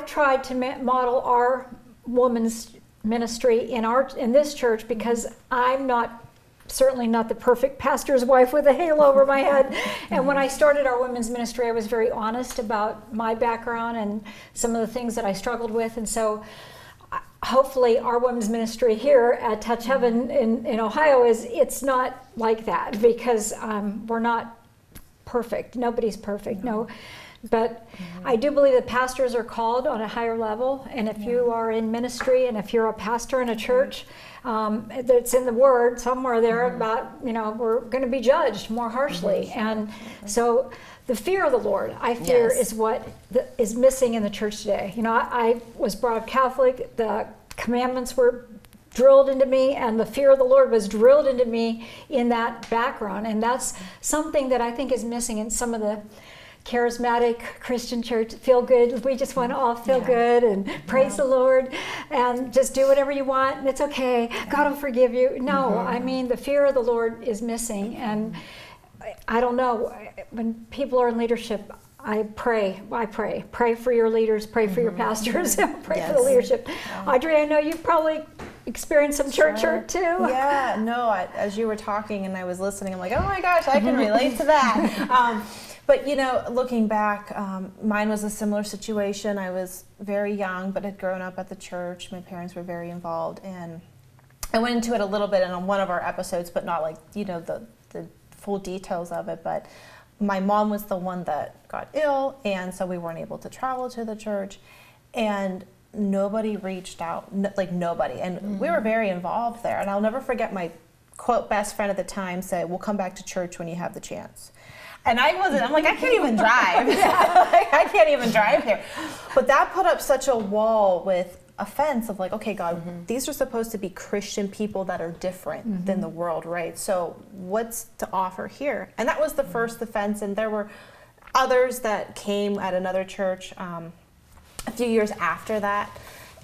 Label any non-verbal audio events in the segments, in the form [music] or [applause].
I've tried to model our women's ministry in our in this church because I'm not certainly not the perfect pastor's wife with a halo over my head. [laughs] And when I started our women's ministry, I was very honest about my background and some of the things that I struggled with. And so hopefully our women's ministry here at Touch Heaven in, in Ohio is it's not like that because um, we're not perfect. Nobody's perfect. No. But mm-hmm. I do believe that pastors are called on a higher level. And if yeah. you are in ministry and if you're a pastor in a church, um, that's in the word somewhere there mm-hmm. about, you know, we're going to be judged more harshly. Mm-hmm. And so the fear of the Lord, I fear, yes. is what the, is missing in the church today. You know, I, I was brought up Catholic. The commandments were drilled into me and the fear of the lord was drilled into me in that background and that's something that i think is missing in some of the charismatic christian church feel good we just want to all feel yeah. good and praise yeah. the lord and just do whatever you want and it's okay god will forgive you no mm-hmm. i mean the fear of the lord is missing and I don't know. When people are in leadership, I pray. I pray. Pray for your leaders. Pray for mm-hmm. your pastors. [laughs] pray yes. for the leadership. Yeah. Audrey, I know you've probably experienced some church sure. hurt too. Yeah. No. I, as you were talking and I was listening, I'm like, oh my gosh, I can relate to that. [laughs] Um, but you know, looking back, um, mine was a similar situation. I was very young, but had grown up at the church. My parents were very involved, and I went into it a little bit in one of our episodes, but not like you know the the full details of it, but my mom was the one that got ill, and so we weren't able to travel to the church, and nobody reached out, like nobody, and mm-hmm. we were mm-hmm. very involved there. And I'll never forget my quote best friend at the time said, "We'll come back to church when you have the chance." And I wasn't. I'm like, I can't even drive. [laughs] like, I can't even drive here. But that put up such a wall with offense of like, okay, God, mm-hmm. these are supposed to be Christian people that are different mm-hmm. than the world, right? So what's to offer here? And that was the mm-hmm. first offense, and there were others that came at another church um, a few years after that.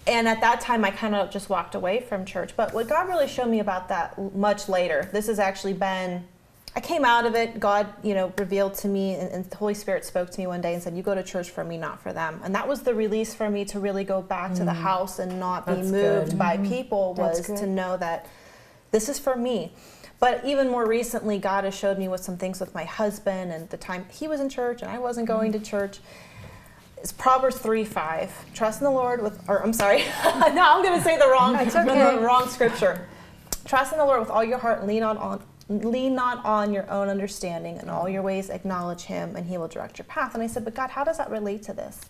And at that time, I kind of just walked away from church. But what God really showed me about that much later, this has actually been I came out of it. God, you know, revealed to me, and, and, the Holy Spirit spoke to me one day and said, "You go to church for me, not for them." And that was the release for me to really go back mm. to the mm. house and not That's be moved good. by mm-hmm. people. Was to know that this is for me. But even more recently, God has showed me with some things with my husband and the time he was in church and I wasn't going mm. to church. It's Proverbs 3 5. Trust in the Lord with, or I'm sorry, [laughs] now I'm going to say the wrong, [laughs] okay. the wrong scripture. Trust in the Lord with all your heart and lean on, on lean not on your own understanding and all your ways acknowledge him and he will direct your path and i said but god how does that relate to this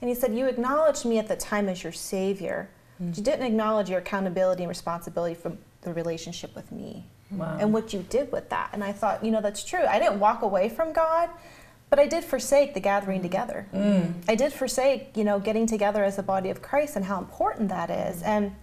and he said you acknowledged me at the time as your savior mm-hmm. but you didn't acknowledge your accountability and responsibility for the relationship with me wow. and what you did with that and i thought you know that's true i didn't walk away from god but I did forsake the gathering together. Mm. I did forsake, you know, getting together as a body of Christ and how important that is. And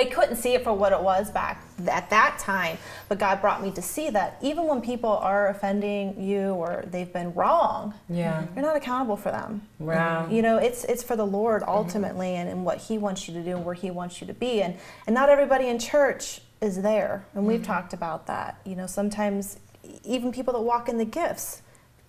I couldn't see it for what it was back at that time, but God brought me to see that even when people are offending you or they've been wrong, yeah, you're not accountable for them. Wow. You know, it's it's for the Lord ultimately and, and what He wants you to do and where He wants you to be. And and not everybody in church is there. And we've mm-hmm. talked about that. You know, sometimes even people that walk in the gifts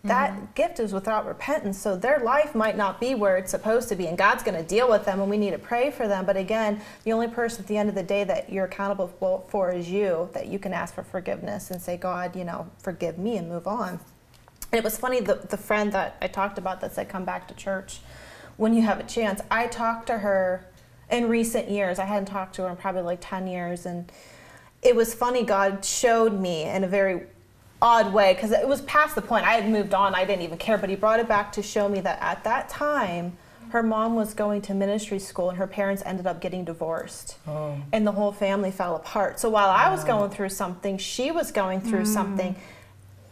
that mm-hmm. gift is without repentance so their life might not be where it's supposed to be and god's going to deal with them and we need to pray for them. But again the only person at the end of the day that you're accountable for is you that you can ask for forgiveness and say god you know forgive me and move on. And it was funny the, the friend that i talked about that said come back to church when you have a chance. I talked to her in recent years. I hadn't talked to her in probably like 10 years and it was funny god showed me in a very odd way because it was past the point. I had moved on. I didn't even care. But he brought it back to show me that at that time, her mom was going to ministry school and her parents ended up getting divorced. Oh. And the whole family fell apart. So while I was going through something, she was going through mm. something.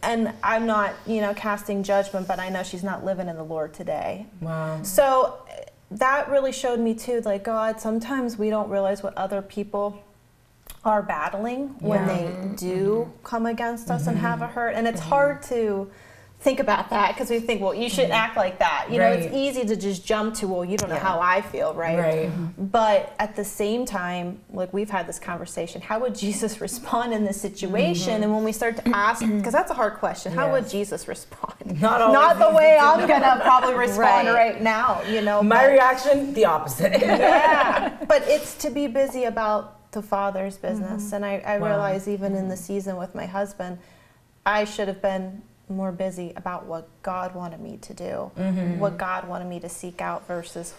And I'm not, you know, casting judgment, but I know she's not living in the Lord today. Wow. So that really showed me too, like God, sometimes we don't realize what other people are battling when they do mm-hmm. come against us mm-hmm. and have a hurt and it's mm-hmm. hard to think about that because we think, well, you shouldn't act like that. You know, it's easy to just jump to, well, you don't know how I feel, right? Right. But at the same time, like we've had this conversation, how would [laughs] Jesus respond in this situation? And when we start to ask, [clears throat] because that's a hard question, how would Jesus respond? [laughs] Not Not the way I'm gonna [laughs] probably respond Right. right, now, you know. My but- reaction, the opposite. yeah, but it's to be busy about the father's business. Mm-hmm. And I, I Wow. realize even in the mm-hmm. season with my husband, I should have been more busy about what God wanted me to do, mm-hmm. what God wanted me to seek out versus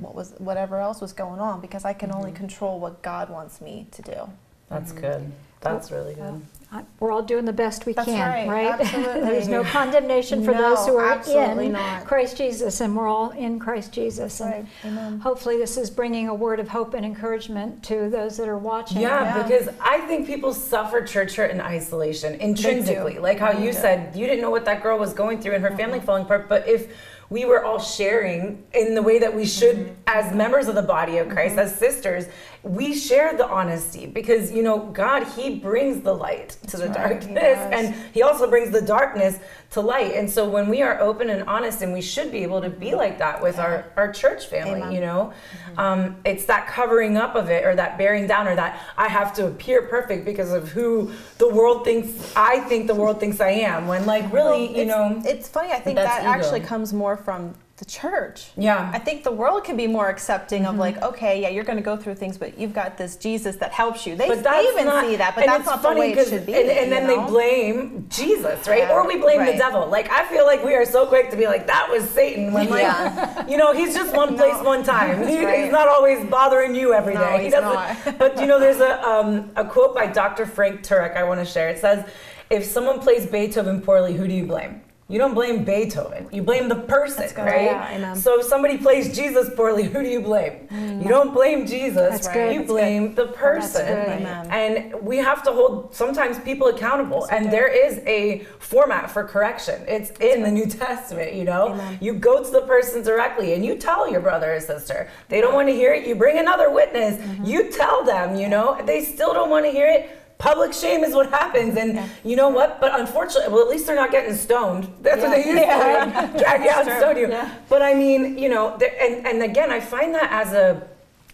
what was whatever else was going on because I can only control what God wants me to do. That's good. That's really good. I- We're all doing the best we That's can, right, [laughs] absolutely. There's no condemnation for those who are absolutely in not. Christ Jesus, and we're all in Christ Jesus. And Amen. hopefully, this is bringing a word of hope and encouragement to those that are watching. Yeah, Yeah. because I think people suffer church hurt in isolation intrinsically. Like how you do. said, you didn't know what that girl was going through and her family mm-hmm. falling apart. But if we were all sharing in the way that we should mm-hmm. as members of the body of Christ, mm-hmm. as sisters, we share the honesty because, you know, God, He brings the light to the right, darkness does. and He also brings the darkness to light. And so when we are open and honest, and we should be able to be like that with our, our church family, Amen. you know, um, it's that covering up of it or that bearing down or that I have to appear perfect because of who the world thinks I think the world thinks I am. When like really, you it's, know, it's funny. I think that ego. actually comes more from the church. yeah. I think the world can be more accepting Mm-hmm. of like, okay, yeah, you're going to go through things, but you've got this Jesus that helps you. They, they even not- see that, but that's not the funny way it should be. And, and then know? they blame Jesus, right? Yeah, or we blame right. the devil. Like I feel like we are so quick to be like, that was Satan. When like, Yeah. you know, he's just one [laughs] place, one time. [laughs] He- right. He's not always bothering you every day. No, he he's doesn't. not. [laughs] but you know, there's a um, a quote by Dr. Frank Turek I want to share. It says, "If someone plays Beethoven poorly, who do you blame?" You don't blame Beethoven. You blame the person, That's good. right? Yeah. So if somebody plays Jesus poorly, [laughs] who do you blame? You don't blame Jesus. That's good. You That's blame the person. good. And we have to hold sometimes people accountable. We and do. there is a format for correction. It's in the New Testament, you know? Amen. You go to the person directly and you tell your brother or sister. They don't want to hear it. You bring another witness. Mm-hmm. You tell them, you know? They still don't want to hear it. Public shame is what happens. And Yeah. you know what? But unfortunately, well, at least they're not getting stoned. That's what they used to do. [laughs] [laughs] Drag you out and stone you. Yeah. But I mean, you know, and, and again, I find that as a,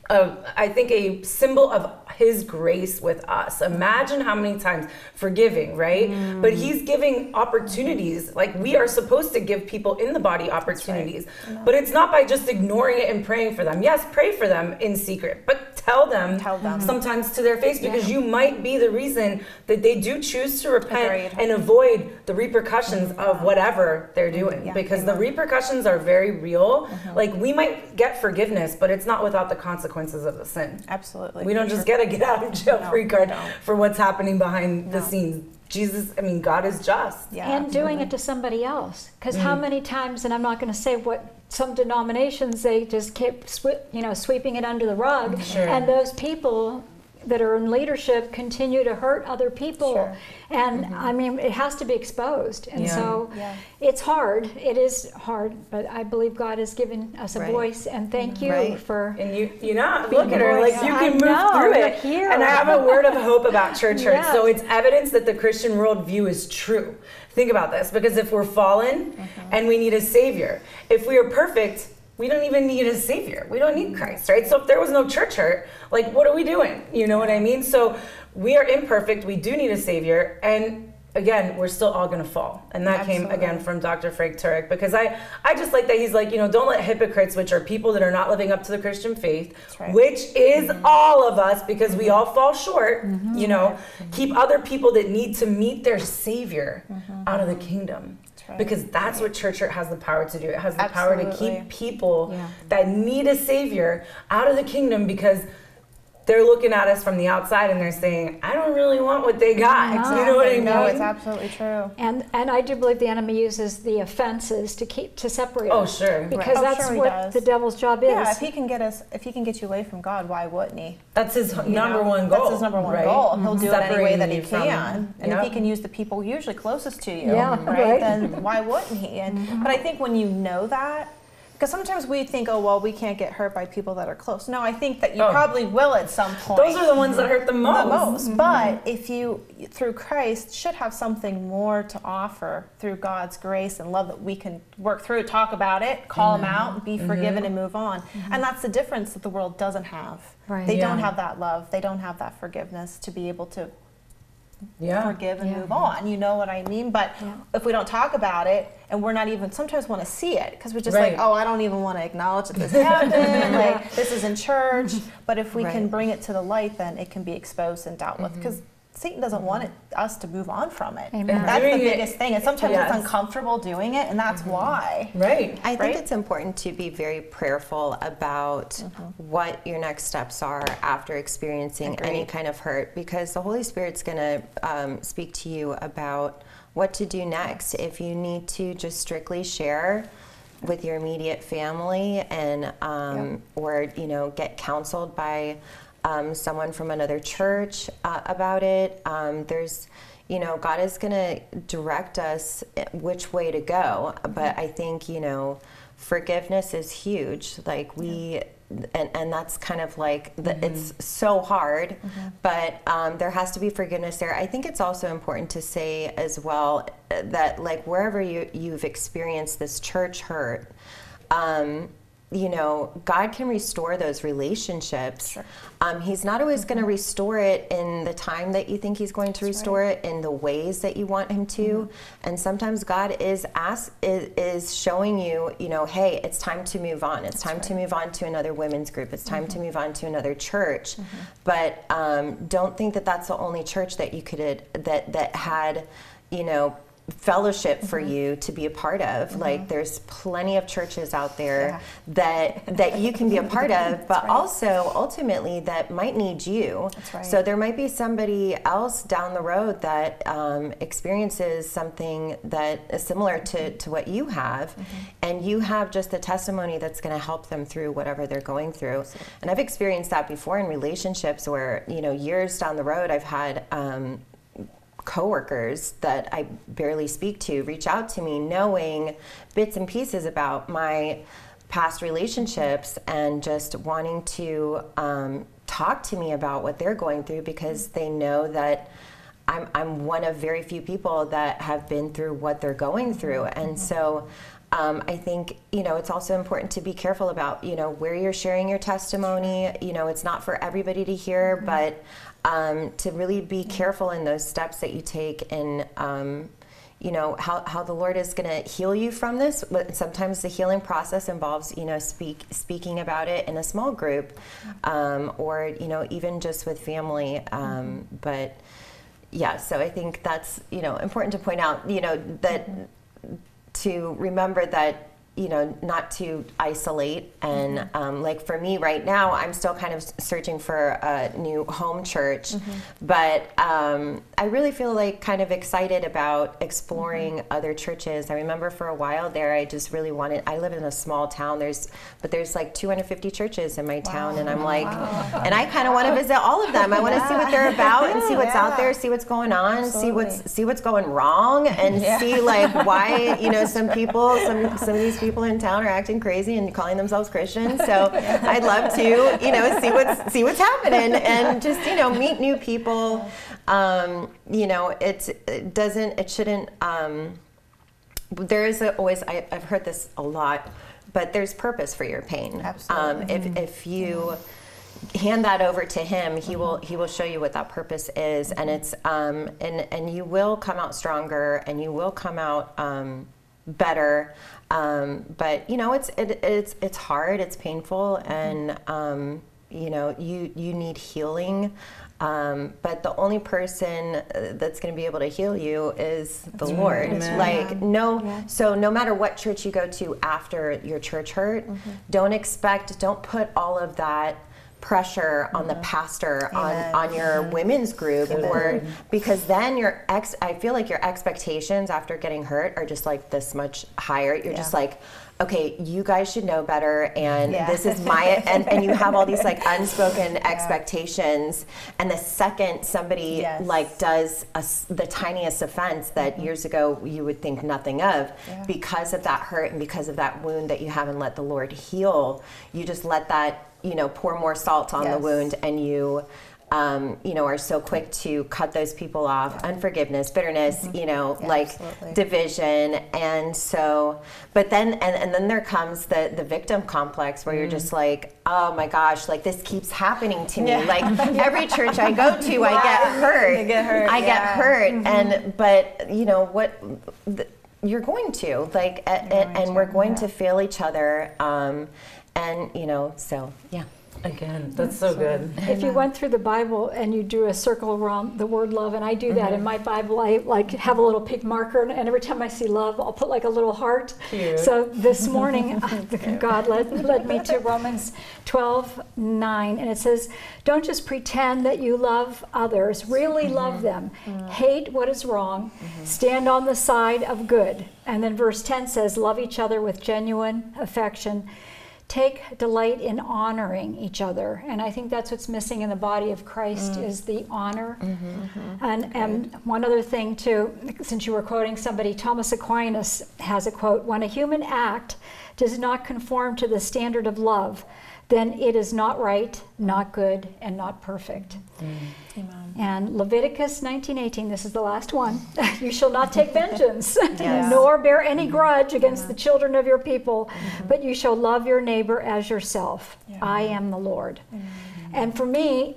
a, I think a symbol of his grace with us. Imagine how many times forgiving, right? Mm. But he's giving opportunities. Like we are supposed to give people in the body opportunities. But it's not by just ignoring it and praying for them. Yes, pray for them in secret, but tell them, Tell them. sometimes to their face because you might be the reason that they do choose to repent Agreed. and avoid the repercussions of whatever they're mm, doing Yeah, because the repercussions are very real. Mm-hmm. Like we might get forgiveness, but it's not without the consequences of the sin. Absolutely. We don't just get a get out of jail No, free we card don't. for what's happening behind the scenes. Jesus, I mean, God is just. Yeah, and doing it to somebody else. Because Mm. how many times, and I'm not going to say what some denominations they just keep swe- you know sweeping it under the rug, Sure. and those people that are in leadership continue to hurt other people. Sure. And I mean, it has to be exposed. And Yeah. so Yeah. it's hard. It is hard, but I believe God has given us a Right. voice. And thank you Right. for. And you, you know, look at her, like voice. you I can move know, through it. here. And I have a word of hope about church hurt. Yes. So it's evidence that the Christian worldview is true. Think about this, because if we're fallen Mm-hmm. and we need a savior, if we are perfect, we don't even need a savior. We don't need Christ, right? So if there was no church hurt, like what are we doing? You know what I mean? So we are imperfect. We do need a savior, and again, we're still all gonna fall. And that came again from Dr. Frank Turek because I, I just like that he's like, you know, don't let hypocrites, which are people that are not living up to the Christian faith, right. which is mm-hmm. all of us because we mm-hmm. all fall short, mm-hmm. you know, Mm-hmm. keep other people that need to meet their savior out of the kingdom. Right. Because that's what church hurt has the power to do. It has the power to keep people Yeah. that need a savior out of the kingdom because they're looking at us from the outside and they're saying, I don't really want what they got. No. [laughs] You know what I mean? No, it's absolutely true. And, and I do believe the enemy uses the offenses to keep to separate us. Oh, us. sure. because Oh, that's sure what the devil's job is. Yeah, if he can get us, if he can get you away from God, why wouldn't he? That's his You number know, one goal. That's his number one right? goal. He'll mm-hmm. do it any way that he Separating you from can. him. And Yep. if he can use the people usually closest to you, Yeah, right, right. then why wouldn't he? And mm-hmm. but I think when you know that, because sometimes we think, oh well, we can't get hurt by people that are close. No, I think that you Oh. probably will at some point. Those are the ones that hurt the most. the most. Mm-hmm. But if you, through Christ, should have something more to offer through God's grace and love that we can work through, talk about it, call mm-hmm. them out, be mm-hmm. forgiven, and move on. And that's the difference that the world doesn't have. Right. They don't have that love. They don't have that forgiveness to be able to Yeah. forgive and Yeah. move on. You know what I mean? But Yeah. if we don't talk about it and we're not even sometimes want to see it because we're just Right. like, oh, I don't even want to acknowledge that this happened. Like this is in church. [laughs] But if we can bring it to the light, then it can be exposed and dealt with mm-hmm. because. Satan doesn't want it, us to move on from it. Amen. That's the Doing it- biggest thing. And sometimes Yes. it's uncomfortable doing it, and that's why. Right. I think Right? it's important to be very prayerful about what your next steps are after experiencing any kind of hurt because the Holy Spirit's going to um, speak to you about what to do next. If you need to just strictly share with your immediate family and um, or you know get counseled by um, someone from another church uh, about it. Um, there's you know god is going to direct us which way to go but i think you know forgiveness is huge. Like we and, and that's kind of like the, it's so hard but um, there has to be forgiveness there. I think it's also important to say as well uh, that like wherever you, you've experienced this church hurt um, you know, God can restore those relationships. Um, he's not always going to restore it in the time that you think He's going to restore it, in the ways that you want Him to. And sometimes God is ask, is, is showing you, you know, hey, it's time to move on. It's time to move on to another women's group. It's time to move on to another church. But um, don't think that that's the only church that you could that that had, you know, fellowship for you to be a part of. Like there's plenty of churches out there that that you can be a part of [laughs] but also ultimately that might need you. That's right. so there might be somebody else down the road that um, experiences something that is similar to, to what you have and you have just the testimony that's going to help them through whatever they're going through. And i've experienced that before in relationships where you know years down the road i've had um, coworkers that I barely speak to reach out to me knowing bits and pieces about my past relationships and just wanting to um, talk to me about what they're going through because they know that I'm, I'm one of very few people that have been through what they're going through. And so um, I think, you know, it's also important to be careful about, you know, where you're sharing your testimony. You know, it's not for everybody to hear, but um, to really be careful in those steps that you take and, um, you know, how, how the Lord is going to heal you from this. But sometimes the healing process involves, you know, speak, speaking about it in a small group um, or, you know, even just with family. Um, but, yeah, so I think that's you know important to point out. You know that to remember that you know not to isolate. And um, like for me right now i'm still kind of searching for a new home church. But um, i really feel like kind of excited about exploring other churches. I remember for a while there i just really wanted i live in a small town. There's but there's like 250 churches in my town and i'm like and i kind of want to [laughs] visit all of them. I want to see what they're about and see what's out there see what's going on see what's see what's going wrong and see like why you know some [laughs] people some some of these people in town are acting crazy and calling themselves Christians. [laughs] So I'd love to you know see what's see what's happening and just you know meet new people. Um, you know it's, it doesn't it shouldn't. Um, there is a, always I, I've heard this a lot, but there's purpose for your pain. Absolutely. Um, if if you hand that over to him he will he will show you what that purpose is. And it's um and and you will come out stronger and you will come out um better. Um but you know it's it, it's it's hard it's painful. And um you know you you need healing um, but the only person uh, that's going to be able to heal you is the Lord. Amen. Like no, so no matter what church you go to after your church hurt, don't expect, don't put all of that pressure on the pastor Amen. on on your women's group or because then your ex I feel like your expectations after getting hurt are just like this much higher. You're just like okay, you guys should know better and Yeah. this is my and, and you have all these like [laughs] unspoken expectations and the second somebody Yes. like does a the tiniest offense that mm-hmm. years ago you would think nothing of Yeah. because of that hurt and because of that wound that you haven't let the lord heal you just let that you know pour more salt on the wound and you um, you know are so quick to cut those people off. Unforgiveness bitterness you know Yeah, like absolutely. division. And so but then and, and then there comes the the victim complex where you're just like oh my gosh like this keeps happening to me. Yeah. like [laughs] every church i go to i get hurt. You get hurt, i get yeah. hurt. And but you know what th- you're going to like a, a- going and to, we're going yeah. to fail each other um, and you know so yeah Again, that's so good. If you went through the Bible and you drew a circle around the word love, and I do that in mm-hmm. my Bible, I like have a little pink marker, and, and every time I see love, I'll put like a little heart. Cute. So this [laughs] morning, [laughs] God led, led me to Romans 12, 9, and it says, Don't just pretend that you love others, really mm-hmm. love them. Mm-hmm. Hate what is wrong, stand on the side of good. And then verse 10 says, Love each other with genuine affection. Take delight in honoring each other. And I think that's what's missing in the body of Christ mm. is the honor. Mm-hmm, mm-hmm. And, and one other thing, too, since you were quoting somebody, Thomas Aquinas has a quote When a human act does not conform to the standard of love, then it is not right, not good, and not perfect. Mm. Amen. And Leviticus 19:18, this is the last one. [laughs] you shall not take vengeance, [laughs] Yes. nor bear any mm-hmm. grudge against the mm-hmm. children of your people, mm-hmm. but you shall love your neighbor as yourself. Yeah. I am the Lord. And for me,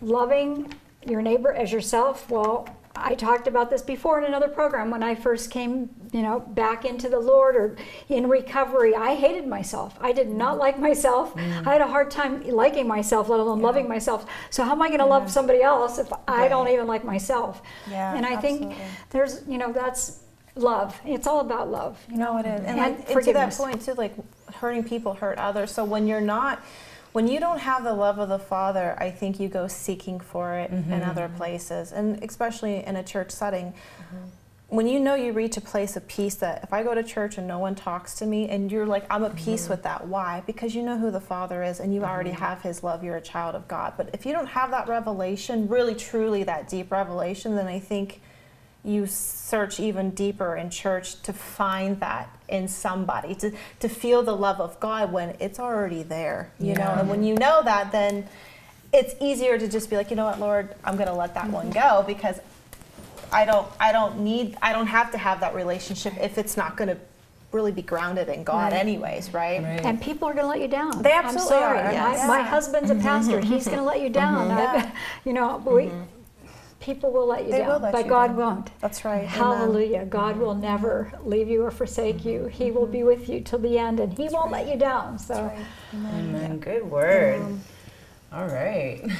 loving your neighbor as yourself, well, I talked about this before in another program when I first came, you know, back into the Lord or in recovery. I hated myself. I did not like myself. Mm. I had a hard time liking myself, let alone loving myself. So how am I going to love somebody else if I don't even like myself? Yeah, and I think there's, you know, that's love. It's all about love. you know? No, it is. And, And like, and to that point, too, like hurting people hurt others. So when you're not, when you don't have the love of the Father, I think you go seeking for it in mm-hmm. other places, and especially in a church setting. Mm-hmm. When you know you reach a place of peace that if I go to church and no one talks to me, and you're like, I'm at peace mm-hmm. with that. Why? Because you know who the Father is and you already have His love. You're a child of God. But if you don't have that revelation, really, truly that deep revelation, then I think you search even deeper in church to find that in somebody to, to feel the love of god when it's already there you know and when you know that then it's easier to just be like you know what lord i'm going to let that one mm-hmm. go because i don't i don't need i don't have to have that relationship if it's not going to really be grounded in god Right. anyways right, Right. And people are going to let you down. They absolutely I'm absolutely sorry. are, My, yes. my Yeah. husband's a mm-hmm. pastor. He's going to let you mm-hmm. down. I- Yeah. [laughs] you know, but we, people will let you They down, will let but you God down. won't. that's right Amen. Hallelujah. God will never leave you or forsake you. He will be with you till the end, and He won't let you down. So, right. Amen. Amen. Good word. All right. [laughs]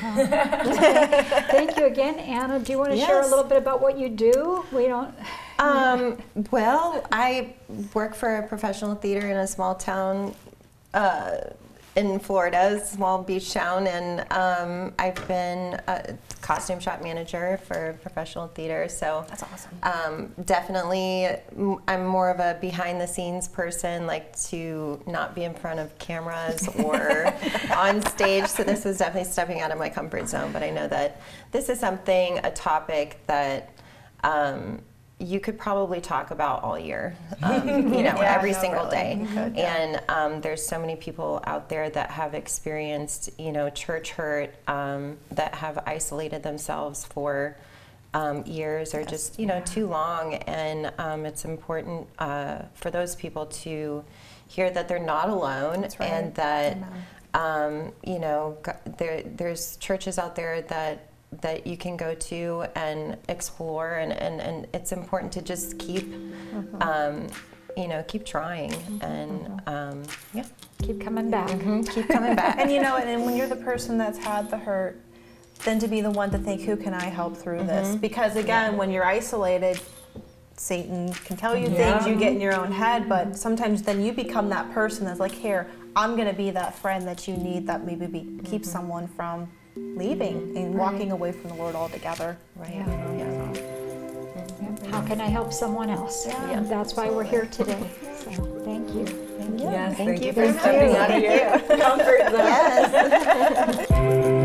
thank you again, Anna. Do you want to share a little bit about what you do? We don't. Um, well, I work for a professional theater in a small town uh, in Florida, small beach town, and um, I've been a costume shop manager for professional theater. So that's awesome um, definitely, I'm more of a behind the scenes person, like to not be in front of cameras [laughs] or on stage. So this was definitely stepping out of my comfort zone. But I know that this is something, a topic that um, you could probably talk about all year, [laughs] um, you know, Yeah, every no, single really, day. could, yeah. And um, there's so many people out there that have experienced, you know, church hurt, um, that have isolated themselves for um, years or just, you know, too long. And um, it's important uh, for those people to hear that they're not alone right. and that, um, you know, there, there's churches out there that that you can go to and explore and, and, and it's important to just keep Mm-hmm. um, you know keep trying and um, yeah. Keep coming back. keep coming back. [laughs] And you know, and, when you're the person that's had the hurt, then to be the one to think, who can I help through this? Because again, when you're isolated, Satan can tell you Yeah. things, you get in your own head, but sometimes then you become that person that's like, here, I'm gonna be that friend that you need that maybe be, keep someone from leaving and walking away from the Lord altogether. Right. Yeah. Yeah. How can I help someone else? Yeah. And that's why we're here today. So thank you. Thank you. Yes, Thank thank, you you for for stepping out of your [laughs] comfort zone. Yes. [laughs]